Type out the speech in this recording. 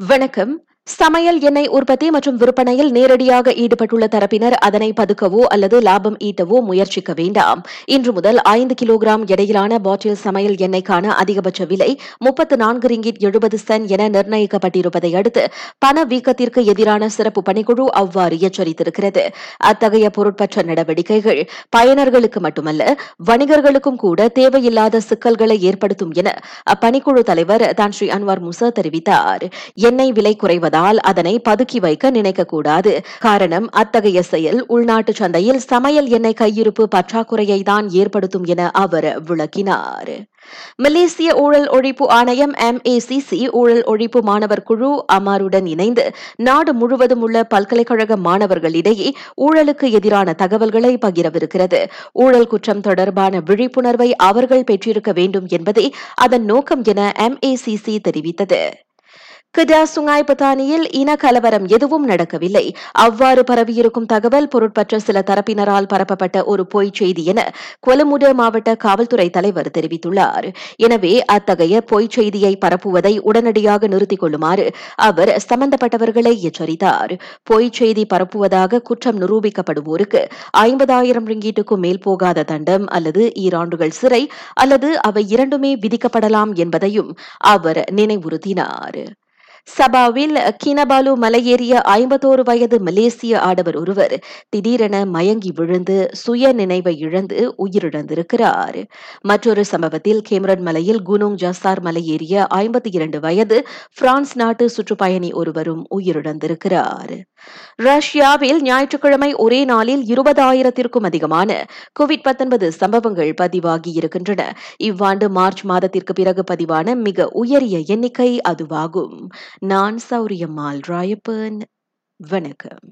வணக்கம். சமையல் எண்ணெய் உற்பத்தி மற்றும் விற்பனையில் நேரடியாக ஈடுபட்டுள்ள தரப்பினர் அதனை பதுக்கவோ அல்லது லாபம் ஈட்டவோ முயற்சிக்க வேண்டாம். இன்று முதல் ஐந்து கிலோகிராம் எடையிலான பாட்டில் சமையல் எண்ணெய்க்கான அதிகபட்ச விலை முப்பத்து நான்கு ரிங்கிட் எழுபது சென் என நிர்ணயிக்கப்பட்டிருப்பதை அடுத்து பண வீக்கத்திற்கு எதிரான சிறப்பு பணிக்குழு அவ்வாறு எச்சரித்திருக்கிறது. அத்தகைய பொருட்பற்ற நடவடிக்கைகள் பயனர்களுக்கு மட்டுமல்ல வணிகர்களுக்கும் கூட தேவையில்லாத சிக்கல்களை ஏற்படுத்தும் என அப்பணிக்குழு தலைவர் தான் ஸ்ரீ அன்வார் முசா தெரிவித்தார். எண்ணெய் விலை குறைவது இருப்பதால் அதனை பதுக்கி வைக்க நினைக்கக்கூடாது. காரணம் அத்தகைய செயல் உள்நாட்டு சந்தையில் சமையல் எண்ணெய் கையிருப்பு பற்றாக்குறையை தான் ஏற்படுத்தும் என அவர் விளக்கினார். மலேசிய ஊழல் ஒழிப்பு ஆணையம் எம்ஏசிசி ஊழல் ஒழிப்பு மாணவர் குழு அமாருடன் இணைந்து நாடு முழுவதும் உள்ள பல்கலைக்கழக மாணவர்களிடையே ஊழலுக்கு எதிரான தகவல்களை பகிரவிருக்கிறது. ஊழல் குற்றம் தொடர்பான விழிப்புணர்வை அவர்கள் பெற்றிருக்க வேண்டும் என்பதே அதன் நோக்கம் என எம்ஏசிசி தெரிவித்தது. கிடா சுங்காய் பத்தானியில் இன கலவரம் எதுவும் நடக்கவில்லை. அவ்வாறு பரவியிருக்கும் தகவல் பொருட்பற்ற சில தரப்பினரால் பரப்பப்பட்ட ஒரு பொய் செய்தி என கொலமுட மாவட்ட காவல்துறை தலைவர் தெரிவித்துள்ளார். எனவே அத்தகைய பொய் செய்தியை பரப்புவதை உடனடியாக நிறுத்திக் கொள்ளுமாறு அவர் சம்பந்தப்பட்டவர்களை எச்சரித்தார். பொய் செய்தி பரப்புவதாக குற்றம் நிரூபிக்கப்படுவோருக்கு ஐம்பதாயிரம் ரிங்கீட்டுக்கும் மேல் போகாத தண்டம் அல்லது ஈராண்டுகள் சிறை அல்லது அவை இரண்டுமே விதிக்கப்படலாம் என்பதையும் அவர் நினைவுறுத்தினார். சபாவில் கினபாலு மலையேறிய ஐம்பத்தோரு வயது மலேசிய ஆடவர் ஒருவர் திடீரென மயங்கி விழுந்து சுய நினைவை இழந்து உயிரிழந்திருக்கிறார். மற்றொரு சம்பவத்தில் கேமரன் மலையில் குனோங் ஜசார் மலையேறிய ஐம்பத்தி இரண்டு வயது பிரான்ஸ் நாட்டு சுற்றுப்பயணி ஒருவரும் உயிரிழந்திருக்கிறார். ரஷ்யாவில் ஞாயிற்றுக்கிழமை ஒரே நாளில் இருபதாயிரத்திற்கும் அதிகமான கோவிட் பத்தொன்பது சம்பவங்கள் பதிவாகி இருக்கின்றன. இவ்வாண்டு மார்ச் மாதத்திற்கு பிறகு பதிவான மிக உயரிய எண்ணிக்கை அதுவாகும். நான் சௌரியம்மாள் ராயப்பன் வணக்கம்.